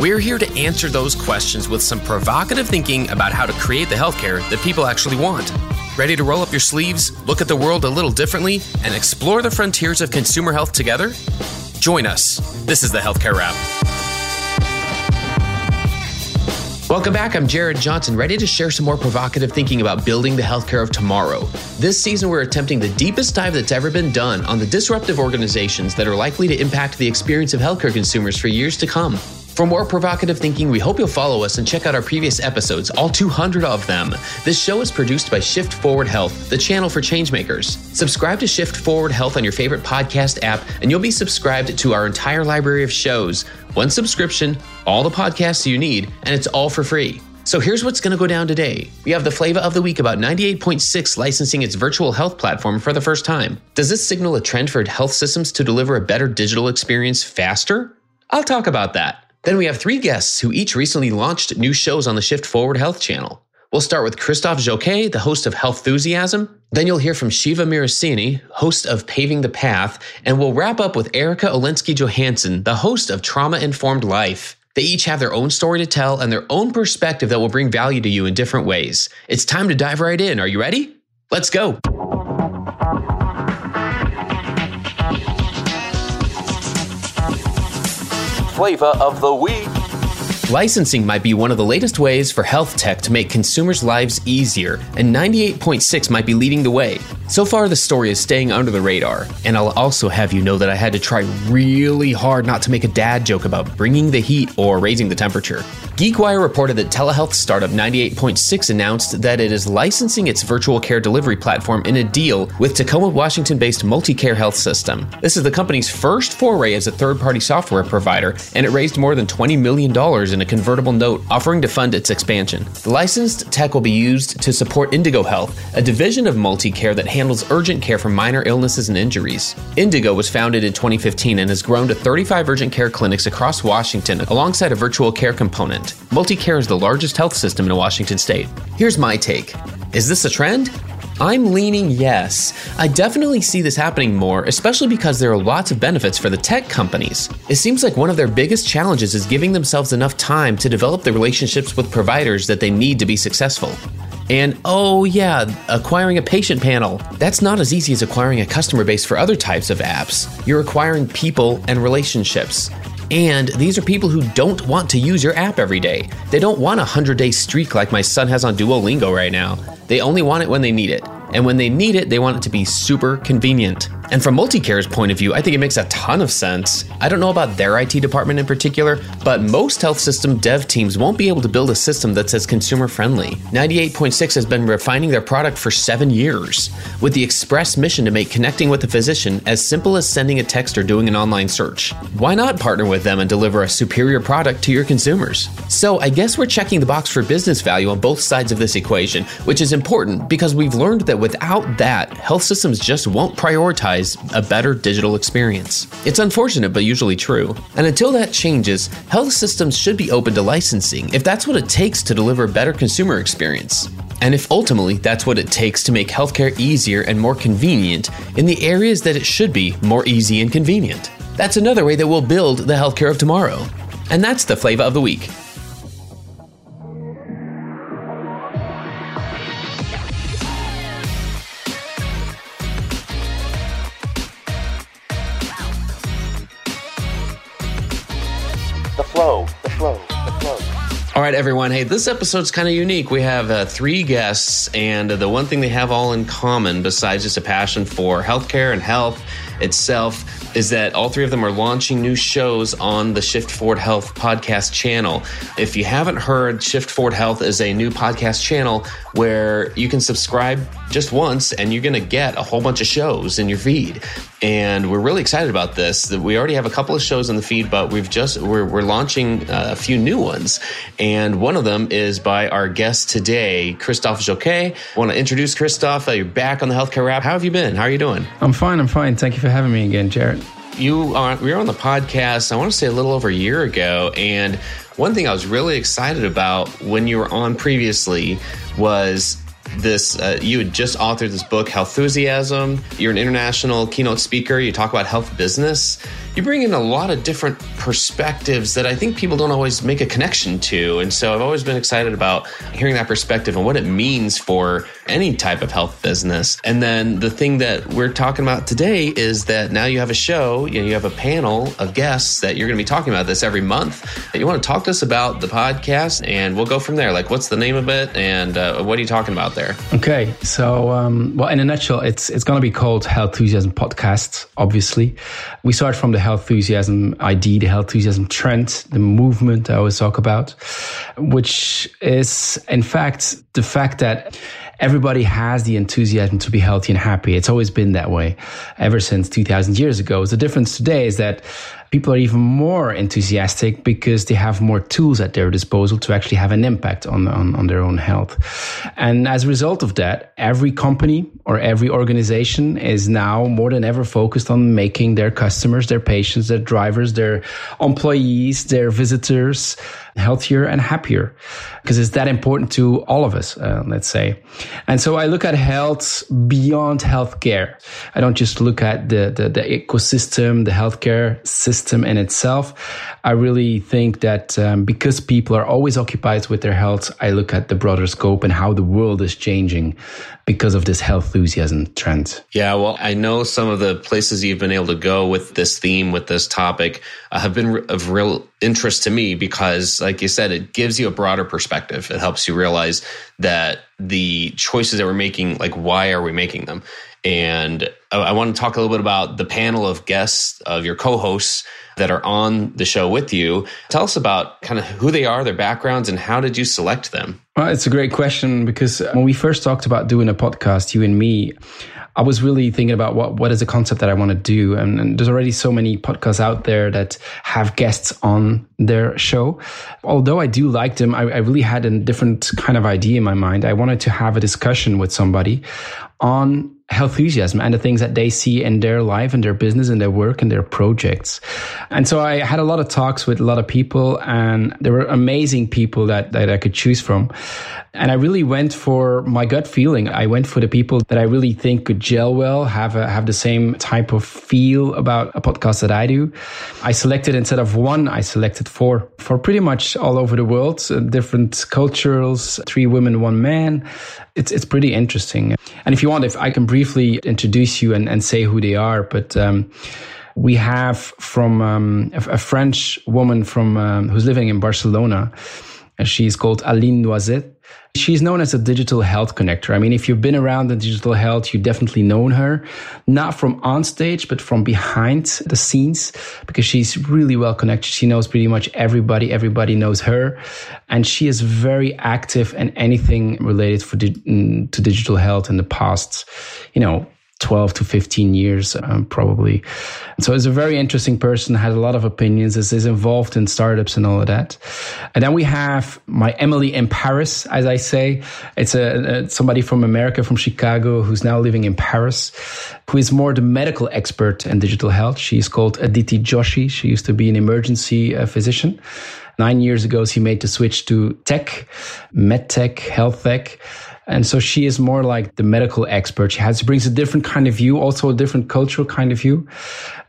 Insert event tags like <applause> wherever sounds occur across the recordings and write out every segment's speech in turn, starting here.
We're here to answer those questions with some provocative thinking about how to create the healthcare that people actually want. Ready to roll up your sleeves, look at the world a little differently, and explore the frontiers of consumer health together? Join us. This is the Healthcare Rap. Welcome back. I'm Jared Johnson, ready to share some more provocative thinking about building the healthcare of tomorrow. This season, we're attempting the deepest dive that's ever been done on the disruptive organizations that are likely to impact the experience of healthcare consumers for years to come. For more provocative thinking, we hope you'll follow us and check out our previous episodes, all 200 of them. This show is produced by Shift Forward Health, the channel for changemakers. Subscribe to Shift Forward Health on your favorite podcast app, and you'll be subscribed to our entire library of shows. One subscription, all the podcasts you need, and it's all for free. So here's what's going to go down today. We have the flavor of the week about 98.6 licensing its virtual health platform for the first time. Does this signal a trend for health systems to deliver a better digital experience faster? I'll talk about that. Then we have three guests who each recently launched new shows on the Shift Forward Health channel. We'll start with Christophe Jauquet, the host of Health Enthusiasm. Then you'll hear from Shiva Mirasini, host of Paving the Path. And we'll wrap up with Erica Olensky Johansson, the host of Trauma Informed Life. They each have their own story to tell and their own perspective that will bring value to you in different ways. It's time to dive right in. Are you ready? Let's go. Flavor of the week. Licensing might be one of the latest ways for health tech to make consumers' lives easier, and 98.6 might be leading the way. So far, the story is staying under the radar, and I'll also have you know that I had to try really hard not to make a dad joke about bringing the heat or raising the temperature. GeekWire reported that telehealth startup 98.6 announced that it is licensing its virtual care delivery platform in a deal with Tacoma, Washington based Multicare Health System. This is the company's first foray as a third party software provider, and it raised more than $20 million in a convertible note offering to fund its expansion. The licensed tech will be used to support Indigo Health, a division of Multicare that handles urgent care for minor illnesses and injuries. Indigo was founded in 2015 and has grown to 35 urgent care clinics across Washington alongside a virtual care component. Multicare is the largest health system in Washington state. Here's my take Is this a trend? I'm leaning yes. I definitely see this happening more, especially because there are lots of benefits for the tech companies. It seems like one of their biggest challenges is giving themselves enough time to develop the relationships with providers that they need to be successful. And oh, yeah, acquiring a patient panel. That's not as easy as acquiring a customer base for other types of apps. You're acquiring people and relationships. And these are people who don't want to use your app every day. They don't want a 100 day streak like my son has on Duolingo right now. They only want it when they need it. And when they need it, they want it to be super convenient. And from Multicare's point of view, I think it makes a ton of sense. I don't know about their IT department in particular, but most health system dev teams won't be able to build a system that's as consumer friendly. 98.6 has been refining their product for seven years, with the express mission to make connecting with a physician as simple as sending a text or doing an online search. Why not partner with them and deliver a superior product to your consumers? So I guess we're checking the box for business value on both sides of this equation, which is important because we've learned that without that, health systems just won't prioritize a better digital experience. It's unfortunate, but usually true. And until that changes, health systems should be open to licensing if that's what it takes to deliver a better consumer experience. And if ultimately that's what it takes to make healthcare easier and more convenient in the areas that it should be more easy and convenient. That's another way that we'll build the healthcare of tomorrow. And that's the flavor of the week. Everyone. Hey, this episode's kind of unique. We have uh, three guests, and the one thing they have all in common, besides just a passion for healthcare and health itself, is that all three of them are launching new shows on the Shift Forward Health podcast channel. If you haven't heard, Shift Forward Health is a new podcast channel where you can subscribe just once and you're going to get a whole bunch of shows in your feed. And we're really excited about this. We already have a couple of shows in the feed, but we've just we're, we're launching uh, a few new ones. And one of them is by our guest today, Christophe Jauquet. I want to introduce Christophe. You're back on the Healthcare Rap. How have you been? How are you doing? I'm fine. I'm fine. Thank you for having me again, Jared you are, we were on the podcast, I want to say a little over a year ago. And one thing I was really excited about when you were on previously was this uh, you had just authored this book healthusiasm you're an international keynote speaker. You talk about health business you bring in a lot of different perspectives that I think people don't always make a connection to. And so I've always been excited about hearing that perspective and what it means for any type of health business. And then the thing that we're talking about today is that now you have a show, you, know, you have a panel of guests that you're going to be talking about this every month. That you want to talk to us about the podcast and we'll go from there. Like, what's the name of it and uh, what are you talking about there? Okay. So, um, well, in a nutshell, it's, it's going to be called Healthusiasm Podcast, obviously. We start from the healthusiasm ID, the healthusiasm trend, the movement I always talk about, which is in fact the fact that everybody has the enthusiasm to be healthy and happy. It's always been that way ever since 2000 years ago. The difference today is that people are even more enthusiastic because they have more tools at their disposal to actually have an impact on, on, on their own health. And as a result of that, every company or every organization is now more than ever focused on making their customers, their patients, their drivers, their employees, their visitors healthier and happier because it's that important to all of us, uh, let's say. And so I look at health beyond healthcare. I don't just look at the, the, the ecosystem, the healthcare system in itself. I really think that um, because people are always occupied with their health, I look at the broader scope and how the world is changing because of this health enthusiasm trend. Yeah, well, I know some of the places you've been able to go with this theme, with this topic, uh, have been of real interest to me because, like you said, it gives you a broader perspective. It helps you realize that the choices that we're making, like, why are we making them? And I, I want to talk a little bit about the panel of guests, of your co hosts that are on the show with you. Tell us about kind of who they are, their backgrounds, and how did you select them? Well, it's a great question because when we first talked about doing a podcast, you and me, I was really thinking about what what is the concept that I want to do, and, and, there's already so many podcasts out there that have guests on their show. Although I do like them, I, I really had a different kind of idea in my mind. I wanted to have a discussion with somebody on enthusiasm and the things that they see in their life and their business and their work and their projects. And so I had a lot of talks with a lot of people and there were amazing people that, that I could choose from. And I really went for my gut feeling. I went for the people that I really think could gel well, have a, have the same type of feel about a podcast that I do. I selected instead of one, I selected four for pretty much all over the world, uh, different cultures, three women, one man. It's, it's pretty interesting. And if you want, if I can briefly introduce you and, and say who they are, but, um, we have from um, a, a, French woman from um, who's living in Barcelona. She's called Aline Noizet. She's known as a digital health connector. I mean, if you've been around the digital health, you definitely known her, not from on stage, but from behind the scenes, because she's really well connected. She knows pretty much everybody. Everybody knows her. And she is very active in anything related for di- mm, to digital health in the past, you know, 12 to 15 years, um, probably. So it's a very interesting person, has a lot of opinions, is, is involved in startups and all of that. And then we have my Emily in Paris, as I say. It's a, a somebody from America, from Chicago, who's now living in Paris, who is more the medical expert in digital health. She's called Aditi Joshi. She used to be an emergency uh, physician. Nine years ago, she made the switch to tech, med tech, health tech and so she is more like the medical expert. She has brings a different kind of view, also a different cultural kind of view.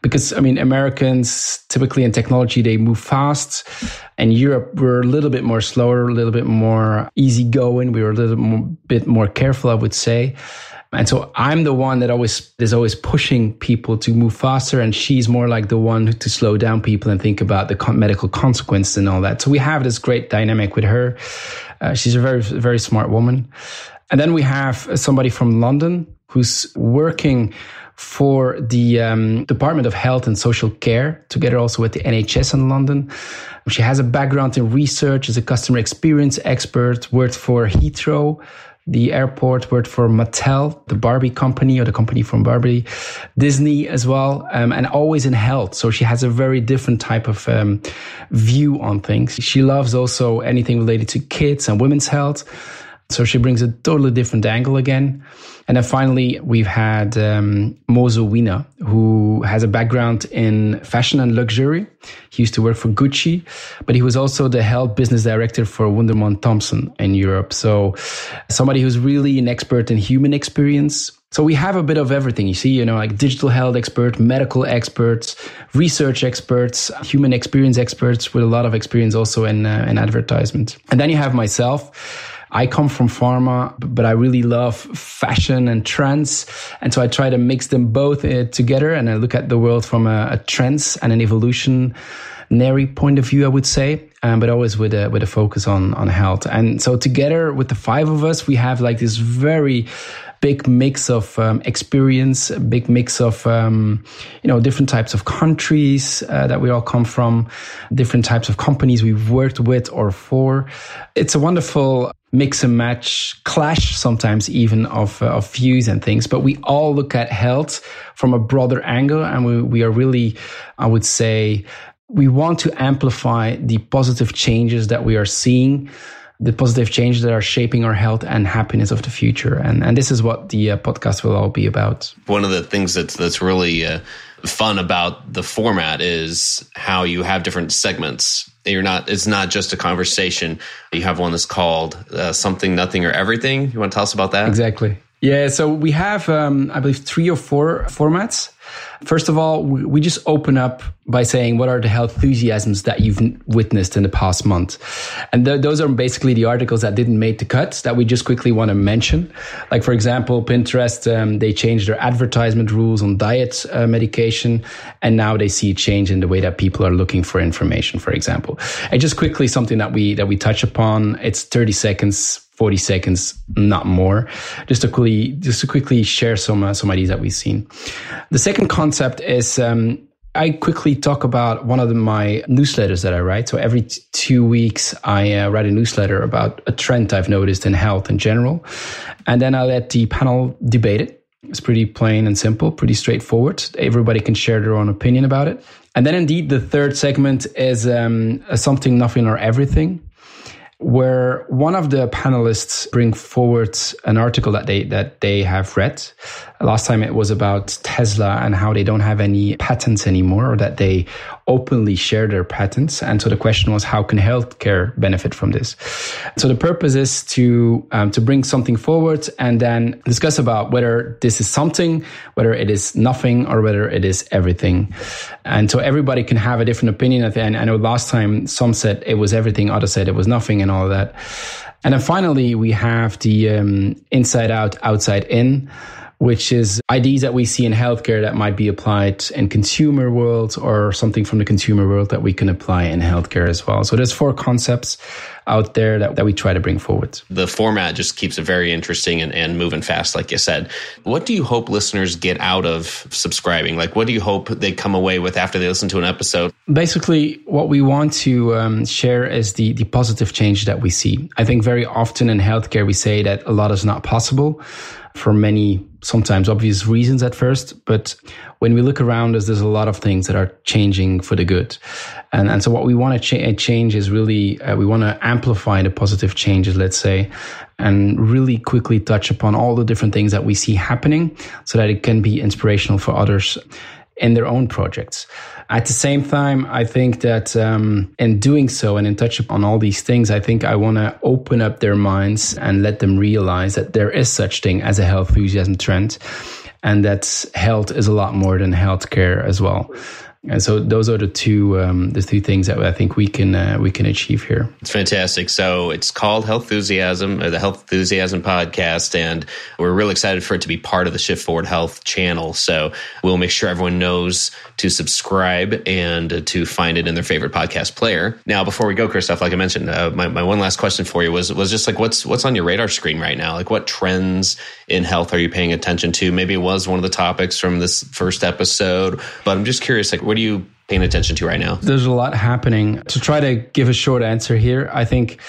Because I mean, Americans typically in technology, they move fast. And Europe, we're a little bit more slower, a little bit more easygoing. We were a little bit more careful, I would say. And so I'm the one that always is always pushing people to move faster, and she's more like the one to slow down people and think about the medical consequences and all that. So we have this great dynamic with her. Uh, she's a very very smart woman. And then we have somebody from London who's working for the um, Department of Health and Social Care, together also with the NHS in London. She has a background in research, is a customer experience expert, worked for Heathrow, the airport, worked for Mattel, the Barbie company or the company from Barbie, Disney as well, um, and always in health. So she has a very different type of um, view on things. She loves also anything related to kids and women's health. So she brings a totally different angle again. And then finally, we've had um, Mozo Wina, who has a background in fashion and luxury. He used to work for Gucci, but he was also the health business director for Wunderman Thompson in Europe. So somebody who's really an expert in human experience. So we have a bit of everything. You see, you know, like digital health expert, medical experts, research experts, human experience experts with a lot of experience also in, uh, in advertisement. And then you have myself I come from pharma, but I really love fashion and trends. And so I try to mix them both uh, together and I look at the world from a, a trends and an evolutionary point of view, I would say. Um, but always with a with a focus on on health. And so together with the five of us, we have like this very big mix of um, experience, a big mix of um, you know different types of countries uh, that we all come from, different types of companies we've worked with or for. It's a wonderful mix and match, clash sometimes even of, uh, of views and things. But we all look at health from a broader angle, and we, we are really, I would say, we want to amplify the positive changes that we are seeing the positive changes that are shaping our health and happiness of the future. And, and this is what the uh, podcast will all be about. One of the things that's, that's really uh, fun about the format is how you have different segments. You're not, it's not just a conversation. You have one that's called uh, something, nothing, or everything. You want to tell us about that? Exactly. Yeah. So we have, um, I believe, three or four formats. First of all, we just open up by saying what are the health enthusiasms that you've witnessed in the past month, and th- those are basically the articles that didn't make the cut that we just quickly want to mention. Like for example, Pinterest um, they changed their advertisement rules on diet uh, medication, and now they see a change in the way that people are looking for information. For example, and just quickly something that we that we touch upon. It's thirty seconds 40 seconds, not more, just to quickly, just to quickly share some, uh, some ideas that we've seen. The second concept is, um, I quickly talk about one of the, my newsletters that I write. So every t- two weeks, I uh, write a newsletter about a trend I've noticed in health in general. And then I let the panel debate it. It's pretty plain and simple, pretty straightforward. Everybody can share their own opinion about it. And then indeed, the third segment is um, something, nothing, or everything where one of the panelists bring forward an article that they that they have read. Last time it was about Tesla and how they don't have any patents anymore, or that they openly share their patents. And so the question was, how can healthcare benefit from this? So the purpose is to um, to bring something forward and then discuss about whether this is something, whether it is nothing, or whether it is everything. And so everybody can have a different opinion at the end. I know last time some said it was everything, others said it was nothing, and all of that. And then finally, we have the um, inside out, outside in which is ideas that we see in healthcare that might be applied in consumer world or something from the consumer world that we can apply in healthcare as well. So there's four concepts out there that, that we try to bring forward. The format just keeps it very interesting and, and moving fast, like you said. What do you hope listeners get out of subscribing? Like, what do you hope they come away with after they listen to an episode? Basically, what we want to um, share is the, the positive change that we see. I think very often in healthcare, we say that a lot is not possible for many sometimes obvious reasons at first. But when we look around us, there's a lot of things that are changing for the good. And, and so what we want to cha- change is really, uh, we want to amplify the positive changes, let's say, and really quickly touch upon all the different things that we see happening so that it can be inspirational for others in their own projects. At the same time, I think that um, in doing so and in touch upon all these things, I think I want to open up their minds and let them realize that there is such thing as a health enthusiasm trend and that health is a lot more than healthcare as well. And so those are the two um, the two things that I think we can uh, we can achieve here. It's fantastic. So it's called Health Enthusiasm, the Health Enthusiasm podcast, and we're really excited for it to be part of the Shift Forward Health channel. So we'll make sure everyone knows to subscribe and to find it in their favorite podcast player. Now, before we go, Christophe, like I mentioned, uh, my, my one last question for you was was just like what's what's on your radar screen right now? Like what trends in health are you paying attention to? Maybe it was one of the topics from this first episode, but I'm just curious, like what are you paying attention to right now? There's a lot happening. To try to give a short answer here, I think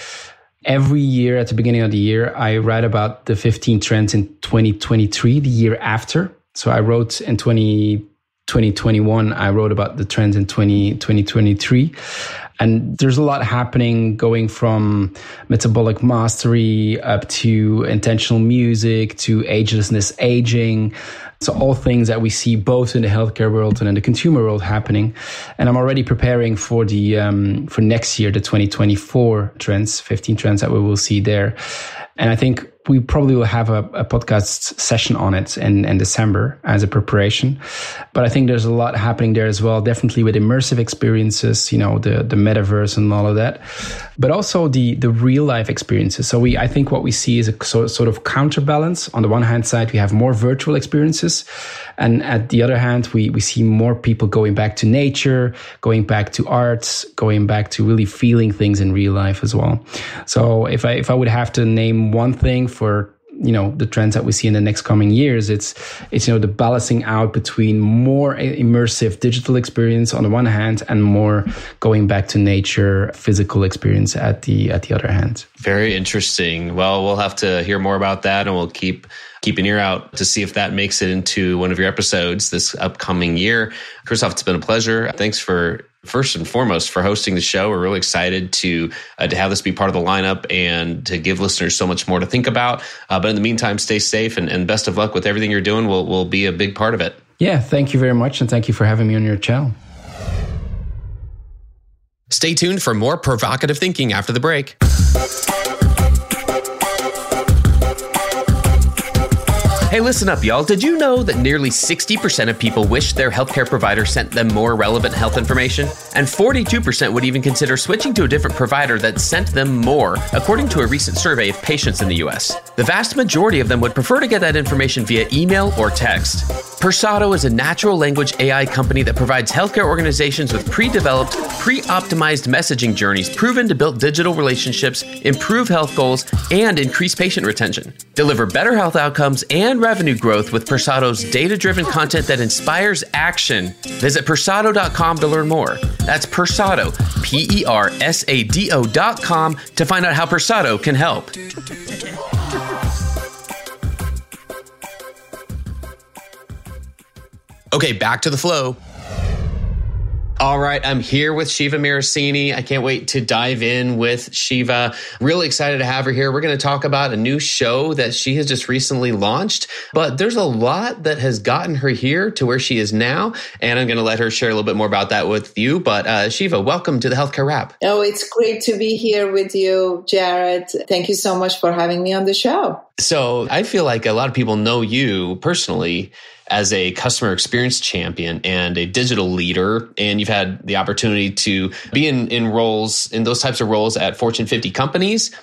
every year at the beginning of the year, I write about the 15 trends in 2023, the year after. So I wrote in 20, 2021, I wrote about the trends in 20, 2023. And there's a lot happening going from metabolic mastery up to intentional music to agelessness aging so all things that we see both in the healthcare world and in the consumer world happening. And I'm already preparing for the um, for next year, the 2024 trends, 15 trends that we will see there. And I think we probably will have a, a, podcast session on it in, in December as a preparation. But I think there's a lot happening there as well, definitely with immersive experiences, you know, the, the metaverse and all of that, but also the, the real life experiences. So we, I think what we see is a sort, sort of counterbalance. On the one hand side, we have more virtual experiences. And at the other hand, we, we see more people going back to nature, going back to arts, going back to really feeling things in real life as well. So if I, if I would have to name one thing for you know the trends that we see in the next coming years it's it's you know the balancing out between more immersive digital experience on the one hand and more going back to nature physical experience at the at the other hand. Very interesting. Well we'll have to hear more about that and we'll keep keep an ear out to see if that makes it into one of your episodes this upcoming year. Christophe it's been a pleasure. Thanks for first and foremost for hosting the show. We're really excited to uh, to have this be part of the lineup and to give listeners so much more to think about. Uh, but in the meantime, stay safe and, and best of luck with everything you're doing. Will will be a big part of it. Yeah, thank you very much, and thank you for having me on your channel. Stay tuned for more provocative thinking after the break. Hey, listen up, y'all. Did you know that nearly 60% of people wish their healthcare provider sent them more relevant health information? And 42% would even consider switching to a different provider that sent them more, according to a recent survey of patients in the US. The vast majority of them would prefer to get that information via email or text. Persado is a natural language AI company that provides healthcare organizations with pre developed, pre optimized messaging journeys proven to build digital relationships, improve health goals, and increase patient retention. Deliver better health outcomes and revenue growth with Persado's data driven content that inspires action. Visit Persado.com to learn more. That's Persado, P E R S A D O.com, to find out how Persado can help. Okay, back to the flow. All right, I'm here with Shiva Mirasini. I can't wait to dive in with Shiva. Really excited to have her here. We're going to talk about a new show that she has just recently launched, but there's a lot that has gotten her here to where she is now. And I'm going to let her share a little bit more about that with you. But uh, Shiva, welcome to the Healthcare Rap. Oh, it's great to be here with you, Jared. Thank you so much for having me on the show. So I feel like a lot of people know you personally as a customer experience champion and a digital leader. And you've had the opportunity to be in, in roles, in those types of roles at Fortune 50 companies.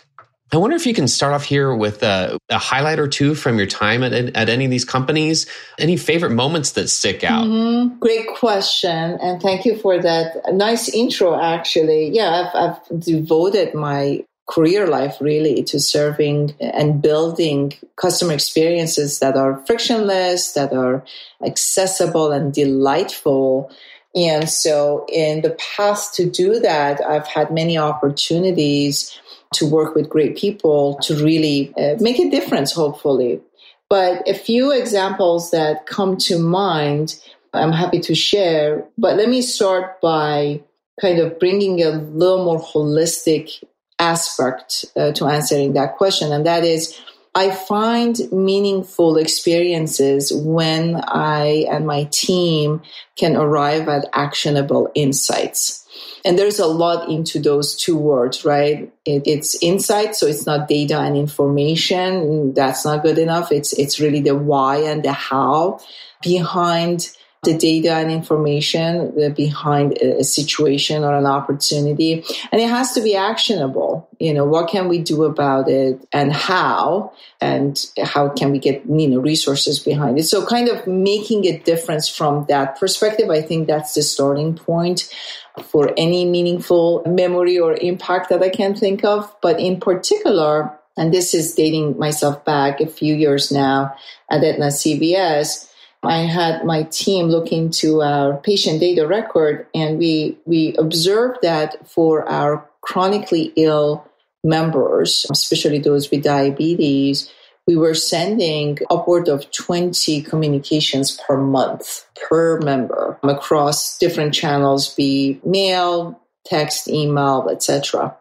I wonder if you can start off here with a, a highlight or two from your time at, at any of these companies. Any favorite moments that stick out? Mm-hmm. Great question. And thank you for that nice intro, actually. Yeah, I've, I've devoted my career life really to serving and building customer experiences that are frictionless, that are accessible and delightful. And so in the past to do that, I've had many opportunities to work with great people to really uh, make a difference, hopefully. But a few examples that come to mind, I'm happy to share. But let me start by kind of bringing a little more holistic aspect uh, to answering that question, and that is I find meaningful experiences when I and my team can arrive at actionable insights. And there's a lot into those two words, right? It, it's insight, so it's not data and information. That's not good enough. It's it's really the why and the how behind the data and information behind a situation or an opportunity. And it has to be actionable. You know, what can we do about it and how? And how can we get, you know, resources behind it? So kind of making a difference from that perspective, I think that's the starting point for any meaningful memory or impact that I can think of. But in particular, and this is dating myself back a few years now at Aetna CVS, I had my team look into our patient data record, and we we observed that for our chronically ill members, especially those with diabetes, we were sending upward of 20 communications per month per member across different channels, be mail, text, email, etc.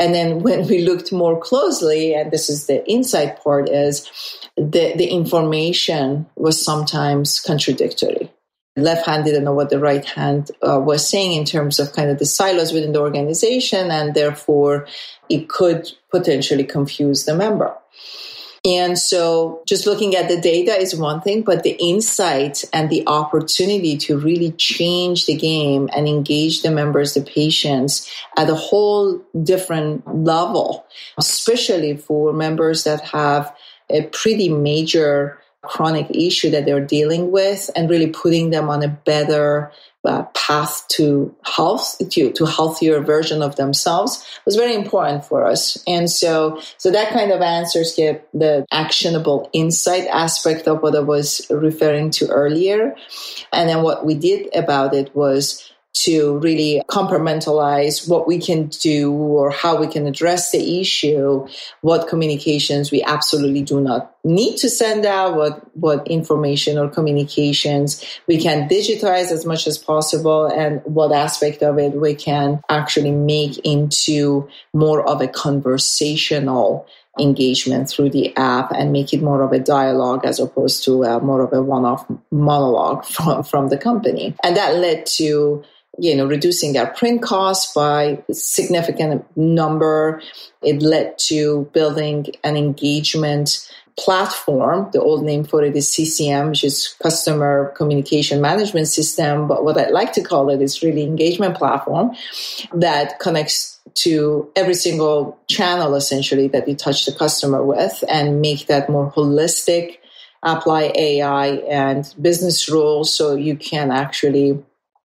And then when we looked more closely, and this is the insight part, is the, the information was sometimes contradictory. Left hand didn't know what the right hand uh, was saying in terms of kind of the silos within the organization, and therefore it could potentially confuse the member. And so just looking at the data is one thing, but the insight and the opportunity to really change the game and engage the members, the patients at a whole different level, especially for members that have a pretty major chronic issue that they're dealing with and really putting them on a better uh, path to health to, to healthier version of themselves was very important for us. And so so that kind of answers get the actionable insight aspect of what i was referring to earlier. And then what we did about it was to really compartmentalize what we can do or how we can address the issue, what communications we absolutely do not need to send out, what, what information or communications we can digitize as much as possible, and what aspect of it we can actually make into more of a conversational engagement through the app and make it more of a dialogue as opposed to uh, more of a one-off monologue <laughs> from, from the company. And that led to you know, reducing our print costs by a significant number. It led to building an engagement platform. The old name for it is CCM, which is Customer Communication Management System. But what I like to call it is really engagement platform that connects to every single channel essentially that you touch the customer with and make that more holistic apply AI and business rules so you can actually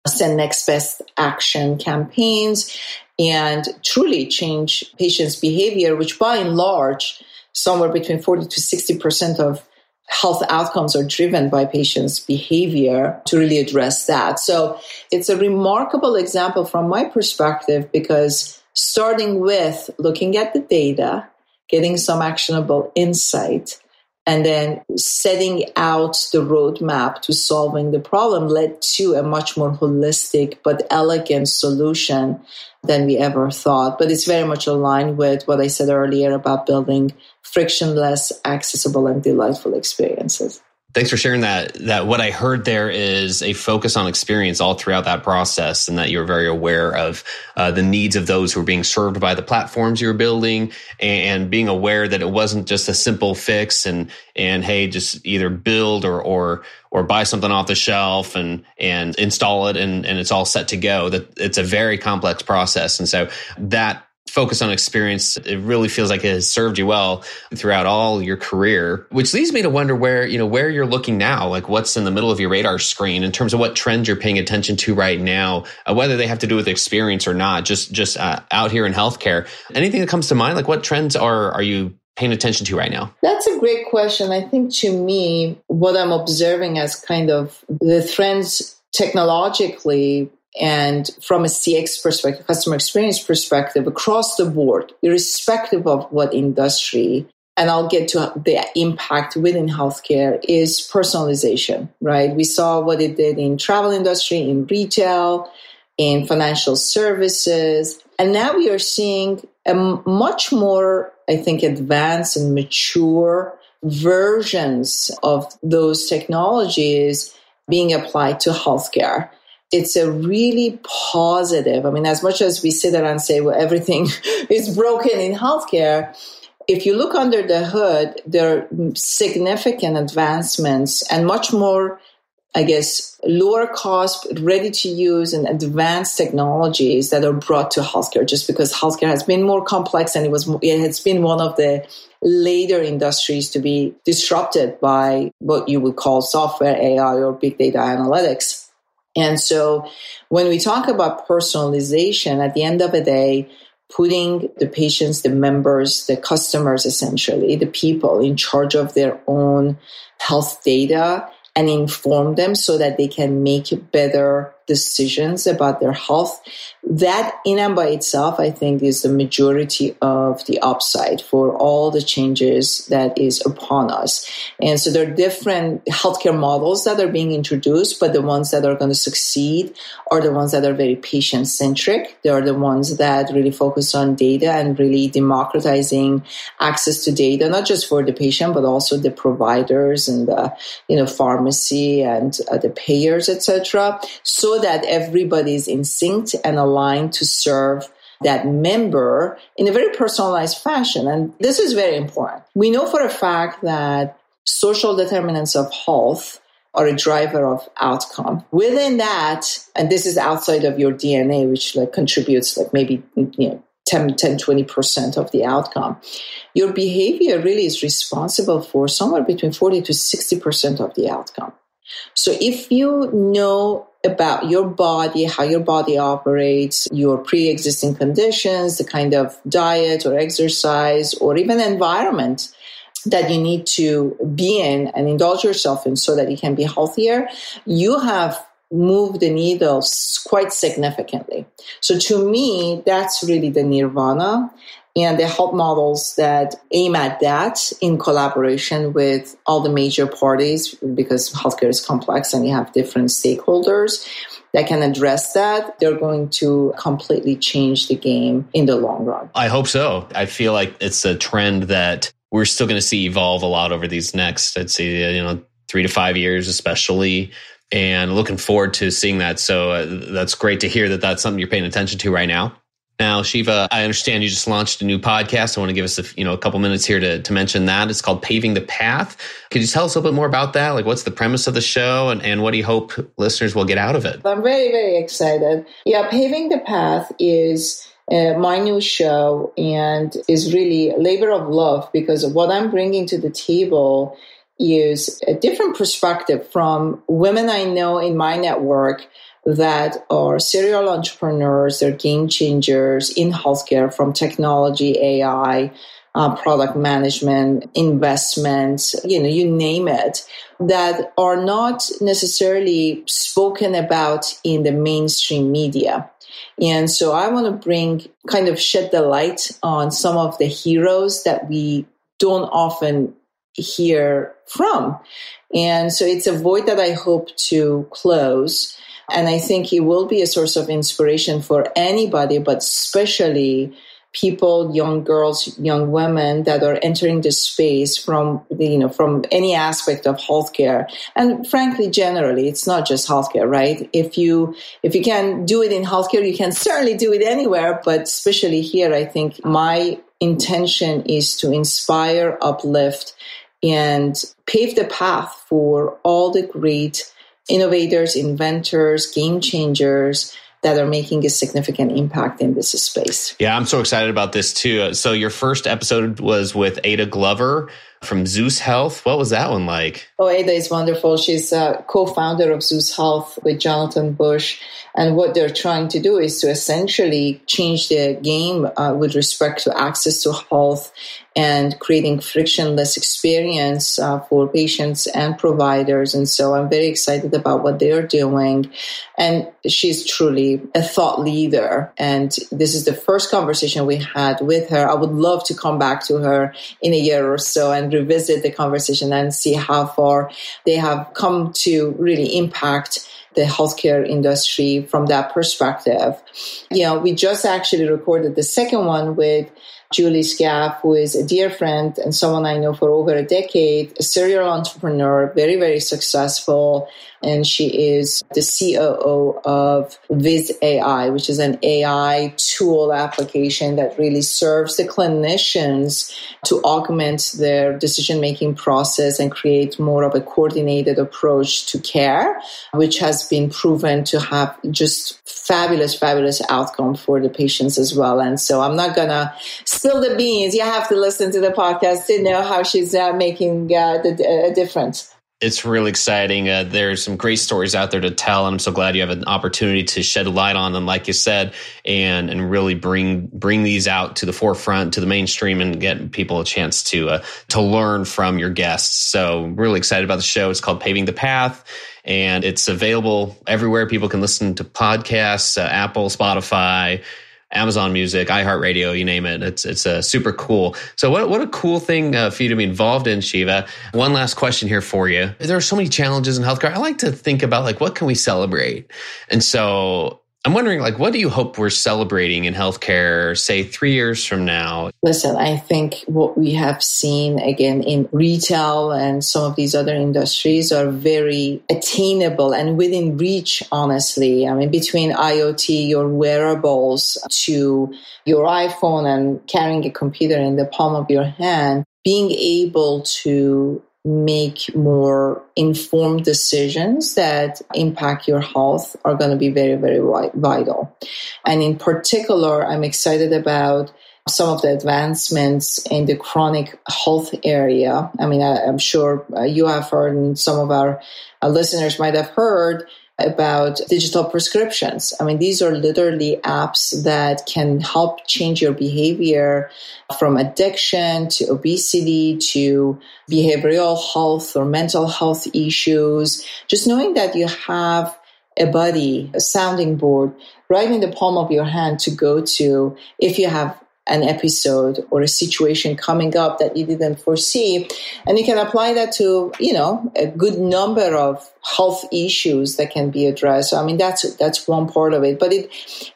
send next best action campaigns and truly change patients' behavior, which by and large, somewhere between 40 to 60% of health outcomes are driven by patients' behavior to really address that. So it's a remarkable example from my perspective because starting with looking at the data, getting some actionable insight, and then setting out the roadmap to solving the problem led to a much more holistic but elegant solution than we ever thought. But it's very much aligned with what I said earlier about building frictionless, accessible, and delightful experiences. Thanks for sharing that. That what I heard there is a focus on experience all throughout that process, and that you're very aware of uh, the needs of those who are being served by the platforms you're building, and being aware that it wasn't just a simple fix and and hey, just either build or or or buy something off the shelf and and install it and and it's all set to go. That it's a very complex process, and so that focus on experience it really feels like it has served you well throughout all your career which leads me to wonder where you know where you're looking now like what's in the middle of your radar screen in terms of what trends you're paying attention to right now uh, whether they have to do with experience or not just just uh, out here in healthcare anything that comes to mind like what trends are are you paying attention to right now? That's a great question. I think to me, what I'm observing as kind of the trends technologically and from a CX perspective, customer experience perspective, across the board, irrespective of what industry, and I'll get to the impact within healthcare, is personalization, right? We saw what it did in travel industry, in retail, in financial services. And now we are seeing a much more, I think, advanced and mature versions of those technologies being applied to healthcare it's a really positive. I mean, as much as we sit there and say, well, everything <laughs> is broken in healthcare, if you look under the hood, there are significant advancements and much more I guess, lower cost, ready to use, and advanced technologies that are brought to healthcare. Just because healthcare has been more complex and it was, it has been one of the later industries to be disrupted by what you would call software, AI, or big data analytics. And so, when we talk about personalization, at the end of the day, putting the patients, the members, the customers, essentially, the people in charge of their own health data and inform them so that they can make better decisions about their health. That in and by itself, I think, is the majority of the upside for all the changes that is upon us. And so there are different healthcare models that are being introduced, but the ones that are going to succeed are the ones that are very patient centric. They are the ones that really focus on data and really democratizing access to data, not just for the patient, but also the providers and the, you know, pharmacy and uh, the payers, etc. So that everybody's in sync and aligned to serve that member in a very personalized fashion. And this is very important. We know for a fact that social determinants of health are a driver of outcome. Within that, and this is outside of your DNA, which like contributes like maybe you know 10, 10 20% of the outcome. Your behavior really is responsible for somewhere between 40 to 60% of the outcome. So if you know about your body, how your body operates, your pre existing conditions, the kind of diet or exercise, or even environment that you need to be in and indulge yourself in so that you can be healthier, you have moved the needle quite significantly. So to me, that's really the nirvana and the health models that aim at that in collaboration with all the major parties because healthcare is complex and you have different stakeholders that can address that, they're going to completely change the game in the long run. I hope so. I feel like it's a trend that we're still going to see evolve a lot over these next, I'd say, you know, three to five years, especially. And looking forward to seeing that. So uh, that's great to hear that that's something you're paying attention to right now. Now, Shiva, I understand you just launched a new podcast. I want to give us a, you know, a couple minutes here to, to mention that. It's called Paving the Path. Could you tell us a little bit more about that? Like, what's the premise of the show and, and what do you hope listeners will get out of it? I'm very, very excited. Yeah, Paving the Path is uh, my new show and is really labor of love because what I'm bringing to the table is a different perspective from women I know in my network that are serial entrepreneurs, they're game changers in healthcare from technology, AI, uh, product management, investments, you know, you name it, that are not necessarily spoken about in the mainstream media. And so I want to bring kind of shed the light on some of the heroes that we don't often hear from. And so it's a void that I hope to close. And I think it will be a source of inspiration for anybody, but especially people, young girls, young women that are entering this space from, you know, from any aspect of healthcare. And frankly, generally, it's not just healthcare, right? If you, if you can do it in healthcare, you can certainly do it anywhere. But especially here, I think my intention is to inspire, uplift, and pave the path for all the great innovators, inventors, game changers that are making a significant impact in this space. Yeah, I'm so excited about this too. So, your first episode was with Ada Glover from Zus Health. What was that one like? Oh, Ada is wonderful. She's a co founder of Zus Health with Jonathan Bush. And what they're trying to do is to essentially change the game uh, with respect to access to health and creating frictionless experience uh, for patients and providers. And so I'm very excited about what they're doing. And she's truly a thought leader. And this is the first conversation we had with her. I would love to come back to her in a year or so and revisit the conversation and see how far they have come to really impact the healthcare industry from that perspective. You know, we just actually recorded the second one with Julie Scaff, who is a dear friend and someone I know for over a decade, a serial entrepreneur, very, very successful. And she is the COO of Viz AI, which is an AI tool application that really serves the clinicians to augment their decision making process and create more of a coordinated approach to care, which has been proven to have just fabulous, fabulous outcome for the patients as well. And so I'm not to spill the beans. You have to listen to the podcast to know how she's uh, making uh, the uh, difference it's really exciting. Uh, there's some great stories out there to tell, and I'm so glad you have an opportunity to shed light on them, like you said, and and really bring bring these out to the forefront, to the mainstream, and get people a chance to uh, to learn from your guests. So really excited about the show. It's called Paving the Path, and it's available everywhere. People can listen to podcasts, uh, Apple, Spotify. Amazon Music, iHeartRadio, you name it. It's it's uh, super cool. So what what a cool thing uh, for you to be involved in, Shiva. One last question here for you. There are so many challenges in healthcare. I like to think about like what can we celebrate, and so I'm wondering, like, what do you hope we're celebrating in healthcare, say, three years from now? Listen, I think what we have seen again in retail and some of these other industries are very attainable and within reach, honestly. I mean, between IoT, your wearables, to your iPhone and carrying a computer in the palm of your hand, being able to make more informed decisions that impact your health are going to be very, very vital. And in particular, I'm excited about some of the advancements in the chronic health area. I mean, I, am sure uh, you have heard, and some of our uh, listeners might have heard about digital prescriptions. I mean, these are literally apps that can help change your behavior from addiction to obesity to behavioral health or mental health issues. Just knowing that you have a buddy, a sounding board right in the palm of your hand to go to if you have an episode or a situation coming up that you didn't foresee. And you can apply that to you know a good number of health issues that can be addressed. So i mean that's that's one part of it. But it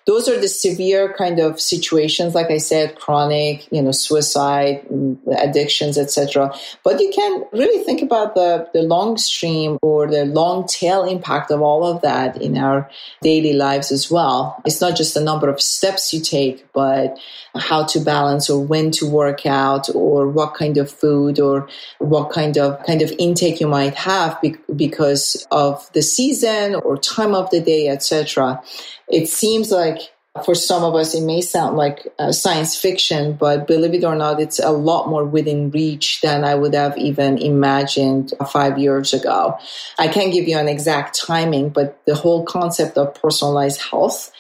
those are the severe kind of situations like i said chronic you know suicide mm, addictions etc but you can really think about the the long stream or the long tail impact of all of that in our daily lives as well. It's not just the number of steps you take but how to balance or when to work out or what kind of food or what kind of kind of intake you might have because of the season or time of the day etc it seems like for some of us, it may sound like uh, science fiction, but believe it or not, it's a lot more within reach than I would have even imagined five years ago. I can't give you an exact timing, but the whole concept of personalized health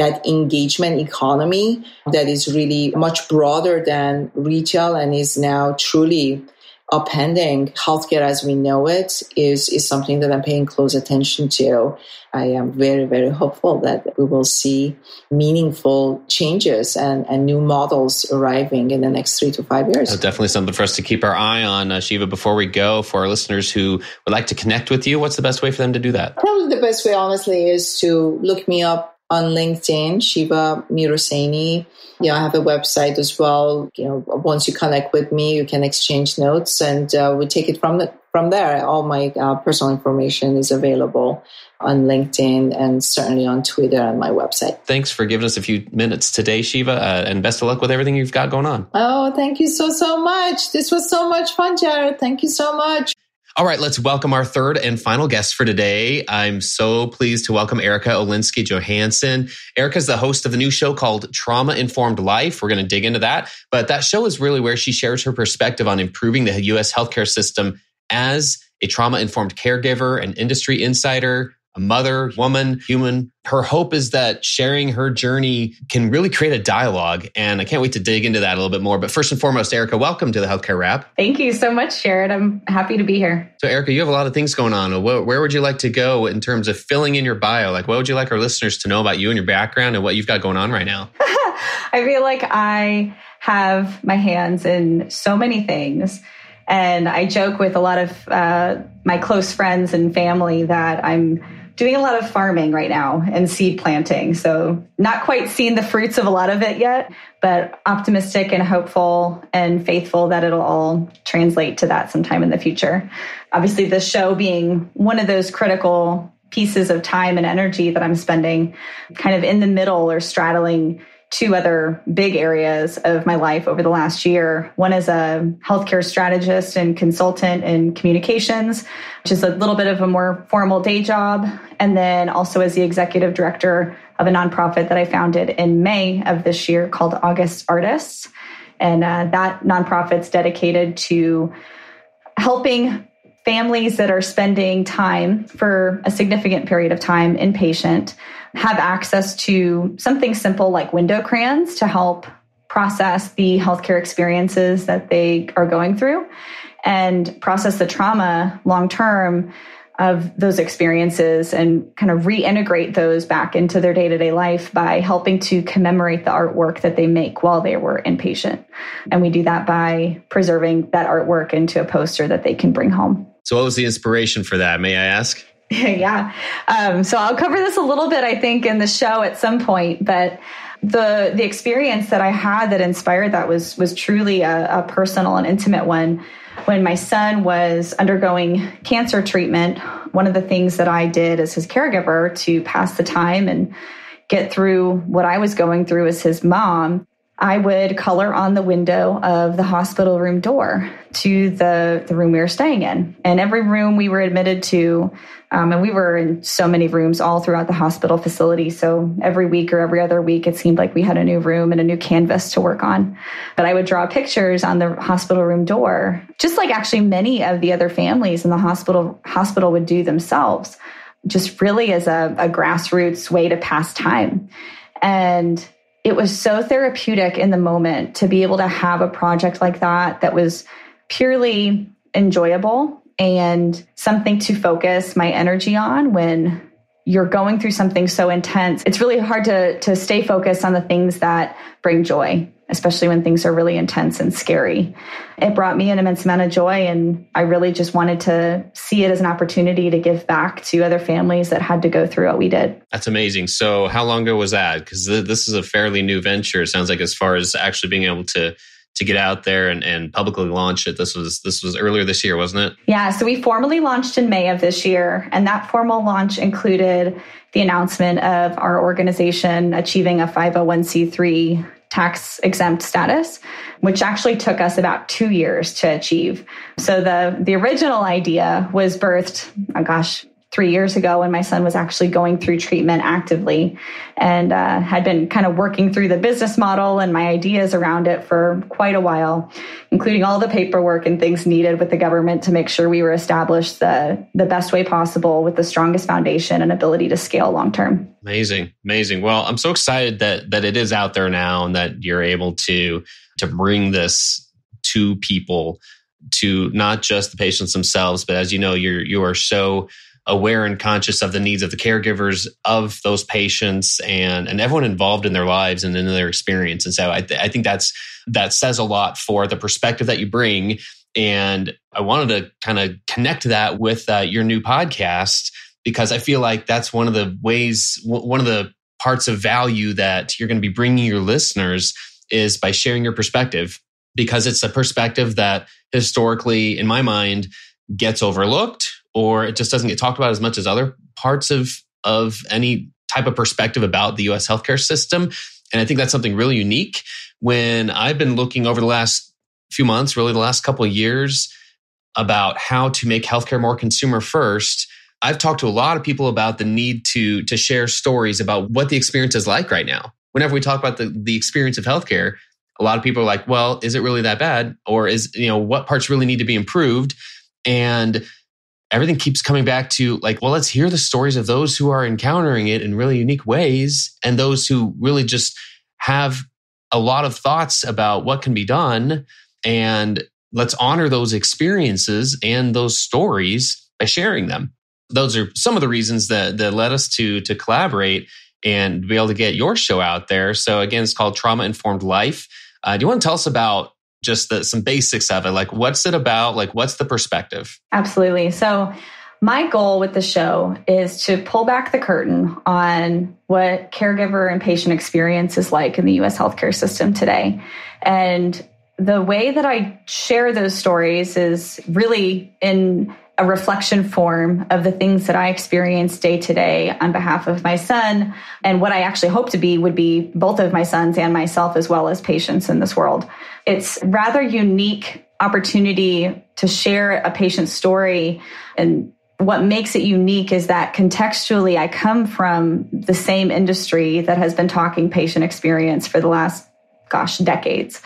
that engagement economy that is really much broader than retail and is now truly upending healthcare as we know it is, is something that I'm paying close attention to. I am very, very hopeful that we will see meaningful changes and, and new models arriving in the next three to five years. That's definitely something for us to keep our eye on. Uh, Shiva, before we go, for our listeners who would like to connect with you, what's the best way for them to do that? Probably the best way, honestly, is to look me up on LinkedIn, Shiva Miroseni. Yeah, I have a website as well. You know, once you connect with me, you can exchange notes, and uh, we take it from the, from there. All my uh, personal information is available on LinkedIn and certainly on Twitter and my website. Thanks for giving us a few minutes today, Shiva, uh, and best of luck with everything you've got going on. Oh, thank you so so much. This was so much fun, Jared. Thank you so much. All right, let's welcome our third and final guest for today. I'm so pleased to welcome Erica Olinsky Johansson. Erica is the host of the new show called Trauma Informed Life. We're going to dig into that. But that show is really where she shares her perspective on improving the US healthcare system as a trauma informed caregiver, an industry insider, a mother, woman, human. Her hope is that sharing her journey can really create a dialogue. And I can't wait to dig into that a little bit more. But first and foremost, Erica, welcome to the Healthcare Rap. Thank you so much, Jared. I'm happy to be here. So, Erica, you have a lot of things going on. Where would you like to go in terms of filling in your bio? Like, what would you like our listeners to know about you and your background and what you've got going on right now? <laughs> I feel like I have my hands in so many things. And I joke with a lot of uh, my close friends and family that I'm doing a lot of farming right now and seed planting. So, not quite seeing the fruits of a lot of it yet, but optimistic and hopeful and faithful that it'll all translate to that sometime in the future. Obviously, the show being one of those critical pieces of time and energy that I'm spending kind of in the middle or straddling two other big areas of my life over the last year. One is a healthcare strategist and consultant in communications, which is a little bit of a more formal day job. And then also as the executive director of a nonprofit that I founded in May of this year called August Artists. And uh, that nonprofit's dedicated to helping families that are spending time for a significant period of time inpatient have access to something simple like window crayons to help process the healthcare experiences that they are going through and process the trauma long term of those experiences and kind of reintegrate those back into their day to day life by helping to commemorate the artwork that they make while they were inpatient. And we do that by preserving that artwork into a poster that they can bring home. So, what was the inspiration for that? May I ask? <laughs> yeah. Um, so I'll cover this a little bit, I think, in the show at some point, but the the experience that I had that inspired that was was truly a, a personal and intimate one. When my son was undergoing cancer treatment, one of the things that I did as his caregiver to pass the time and get through what I was going through as his mom I would color on the window of the hospital room door to the, the room we were staying in. And every room we were admitted to, um, and we were in so many rooms all throughout the hospital facility. So every week or every other week, it seemed like we had a new room and a new canvas to work on. But I would draw pictures on the hospital room door, just like actually many of the other families in the hospital hospital would do themselves, just really as a, a grassroots way to pass time. And it was so therapeutic in the moment to be able to have a project like that that was purely enjoyable and something to focus my energy on when you're going through something so intense. It's really hard to to stay focused on the things that bring joy especially when things are really intense and scary. It brought me an immense amount of joy, and I really just wanted to see it as an opportunity to give back to other families that had to go through what we did. That's amazing. So, how long ago was that? Because th- this is a fairly new venture. It sounds like as far as actually being able to to get out there and, and publicly launch it. This was this was earlier this year, wasn't it? Yeah. So we formally launched in May of this year, and that formal launch included the announcement of our organization achieving a 501c3 tax exempt status, which actually took us about two years to achieve. So the, the original idea was birthed, oh gosh, three years ago when my son was actually going through treatment actively and uh, had been kind of working through the business model and my ideas around it for quite a while, including all the paperwork and things needed with the government to make sure we were established the, the best way possible with the strongest foundation and ability to scale long term. Amazing, amazing. Well, I'm so excited that that it is out there now and that you're able to to bring this to people to not just the patients themselves, but as you know, you're you are so aware and conscious of the needs of the caregivers of those patients and and everyone involved in their lives and in their experience. And so I, th- I think that's that says a lot for the perspective that you bring. And I wanted to kind of connect that with uh, your new podcast because I feel like that's one of the ways, one of the parts of value that you're going to be bringing your listeners is by sharing your perspective because it's a perspective that historically, in my mind, gets overlooked or it just doesn't get talked about as much as other parts of of any type of perspective about the US healthcare system. And I think that's something really unique. When I've been looking over the last few months, really the last couple of years, about how to make healthcare more consumer first, I've talked to a lot of people about the need to, to share stories about what the experience is like right now. Whenever we talk about the, the experience of healthcare, a lot of people are like, well, is it really that bad? Or is, you know, what parts really need to be improved? And everything keeps coming back to like, well, let's hear the stories of those who are encountering it in really unique ways and those who really just have a lot of thoughts about what can be done. And let's honor those experiences and those stories by sharing them. Those are some of the reasons that, that led us to, to collaborate and be able to get your show out there. So again, it's called Trauma Informed Life. Uh, do you want to tell us about just the, some basics of it. Like what's it about? Like what's the perspective? Absolutely. So my goal with the show is to pull back the curtain on what caregiver and patient experience is like in the US healthcare system today. And the way that I share those stories is really in a reflection form of the things that I experience day to day on behalf of my son and what I actually hope to be would be both of my sons and myself as well as patients in this world. It's rather unique opportunity to share a patient's story and what makes it unique is that contextually I come from the same industry that has been talking patient experience for the last gosh, decades.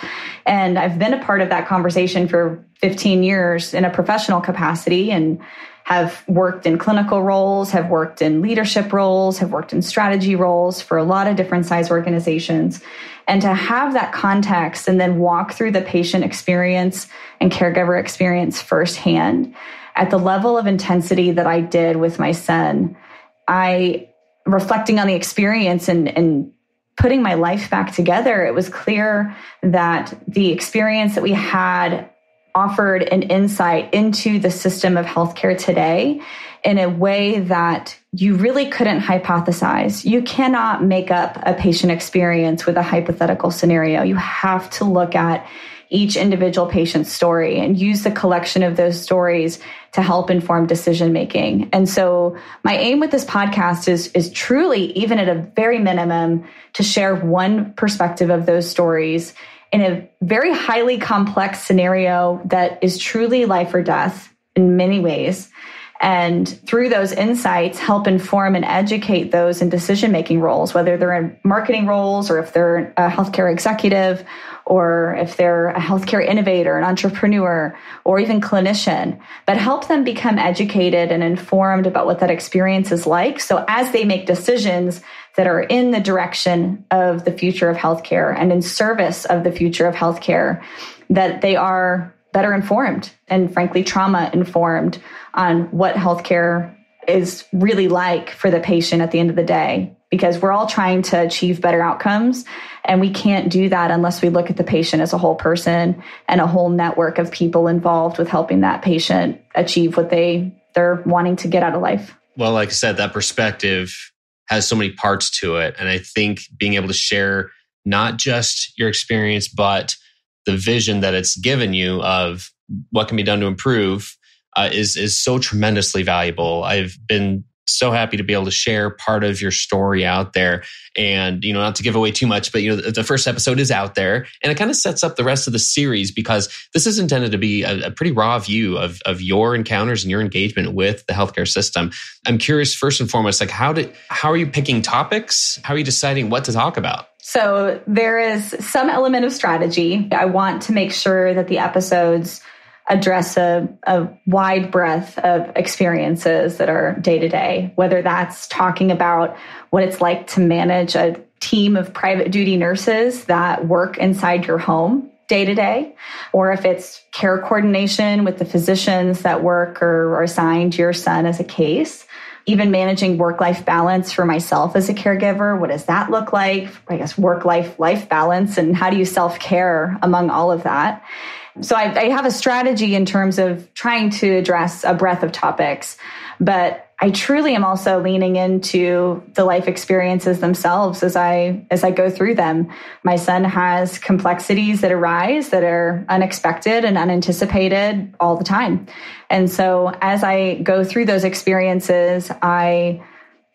And I've been a part of that conversation for 15 years in a professional capacity and have worked in clinical roles, have worked in leadership roles, have worked in strategy roles for a lot of different size organizations. And to have that context and then walk through the patient experience and caregiver experience firsthand at the level of intensity that I did with my son, I reflecting on the experience and, and putting my life back together, it was clear that the experience that we had offered an insight into the system of healthcare today in a way that you really couldn't hypothesize. You cannot make up a patient experience with a hypothetical scenario. You have to look at each individual patient's story and use the collection of those stories to help inform decision making. And so my aim with this podcast is, is truly, even at a very minimum, to share one perspective of those stories in a very highly complex scenario that is truly life or death in many ways and through those insights help inform and educate those in decision making roles whether they're in marketing roles or if they're a healthcare executive or if they're a healthcare innovator an entrepreneur or even clinician but help them become educated and informed about what that experience is like. So as they make decisions that are in the direction of the future of healthcare and in service of the future of healthcare that they are better informed and frankly trauma informed on what healthcare is really like for the patient at the end of the day. Because we're all trying to achieve better outcomes and we can't do that unless we look at the patient as a whole person and a whole network of people involved with helping that patient achieve what they they're wanting to get out of life. Well like i said that perspective has so many parts to it. And i think being able to share not just your experience but the vision that it's given you of what can be done to improve uh, is is so tremendously valuable. I've been so happy to be able to share part of your story out there. And you know not to give away too much but you know the, first episode is out there and it kind of sets up the rest of the series because this is intended to be a, a, pretty raw view of, of your encounters and your engagement with the healthcare system. I'm curious first and foremost like how did how are you picking topics? How are you deciding what to talk about? So there is some element of strategy. I want to make sure that the episodes address a, a wide breadth of experiences that are day to day, whether that's talking about what it's like to manage a team of private duty nurses that work inside your home day to day, or if it's care coordination with the physicians that work or are assigned to your son as a case even managing work life balance for myself as a caregiver. What does that look like? I guess work life, life balance, and how do you self care among all of that? So I, I, have a strategy in terms of trying to address a breadth of topics, but I truly am also leaning into the life experiences themselves as I as I go through them. My son has complexities that arise that are unexpected and unanticipated all the time. And so as I go through those experiences, I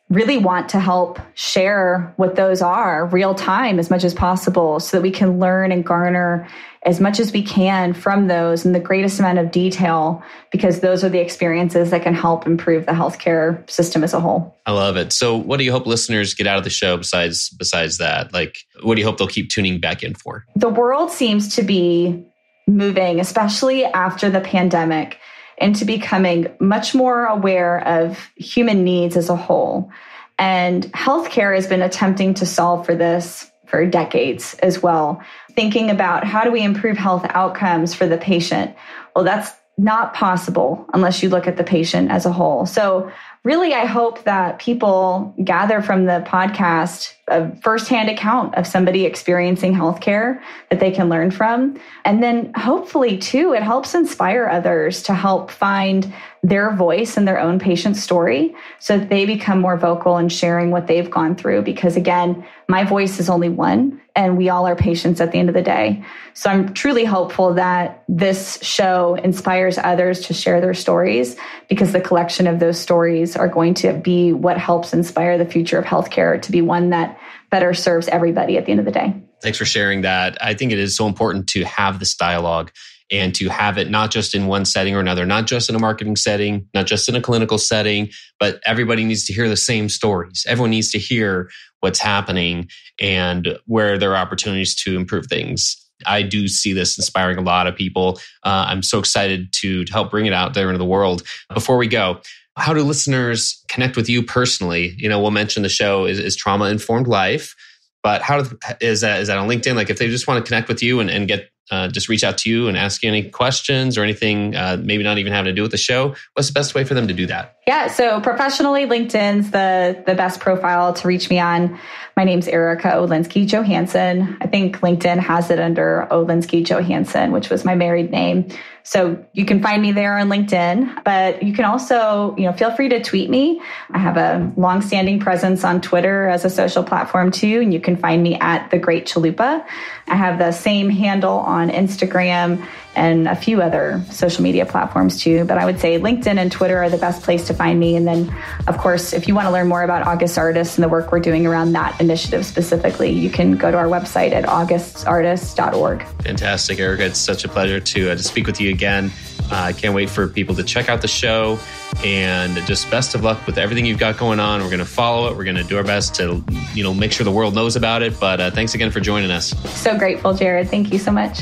really want to help share what those are real time as much as possible so that we can learn and garner as much as we can from those in the greatest amount of detail because those are the experiences that can help improve the healthcare system as a whole. I love it. So what do you hope listeners get out of the show besides besides that? Like what do you hope they'll keep tuning back in for? The world seems to be moving especially after the pandemic into becoming much more aware of human needs as a whole. And healthcare has been attempting to solve for this for decades as well. Thinking about how do we improve health outcomes for the patient? Well, that's not possible unless you look at the patient as a whole. So really, I hope that people gather from the podcast a firsthand account of somebody experiencing healthcare that they can learn from. And then hopefully, too, it helps inspire others to help find their voice and their own patient story so that they become more vocal in sharing what they've gone through. Because again, my voice is only one, and we all are patients at the end of the day. So I'm truly hopeful that this show inspires others to share their stories because the collection of those stories are going to be what helps inspire the future of healthcare to be one that better serves everybody at the end of the day. Thanks for sharing that. I think it is so important to have this dialogue and to have it not just in one setting or another, not just in a marketing setting, not just in a clinical setting, but everybody needs to hear the same stories. Everyone needs to hear what's happening and where there are opportunities to improve things. I do see this inspiring a lot of people. Uh, I'm so excited to, to help bring it out there into the world. Before we go, how do listeners connect with you personally? You know, we'll mention the show is, is Trauma Informed Life, but how is that? Is that on LinkedIn? Like, if they just want to connect with you and, and get uh, just reach out to you and ask you any questions or anything, uh, maybe not even having to do with the show, what's the best way for them to do that? Yeah, so professionally, LinkedIn's the the best profile to reach me on. My name's Erica Olinsky Johansson. I think LinkedIn has it under Olinsky Johansson, which was my married name. So you can find me there on LinkedIn, but you can also, you know, feel free to tweet me. I have a long-standing presence on Twitter as a social platform too, and you can find me at the Great Chalupa. I have the same handle on Instagram and a few other social media platforms too. But I would say LinkedIn and Twitter are the best place to find me. And then, of course, if you want to learn more about August Artists and the work we're doing around that initiative specifically, you can go to our website at augustartists.org. Fantastic, Erica. It's such a pleasure to, uh, to speak with you again. Uh, I can't wait for people to check out the show and just best of luck with everything you've got going on. We're going to follow it. We're going to do our best to, you know, make sure the world knows about it. But uh, thanks again for joining us. So grateful, Jared. Thank you so much.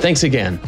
Thanks again.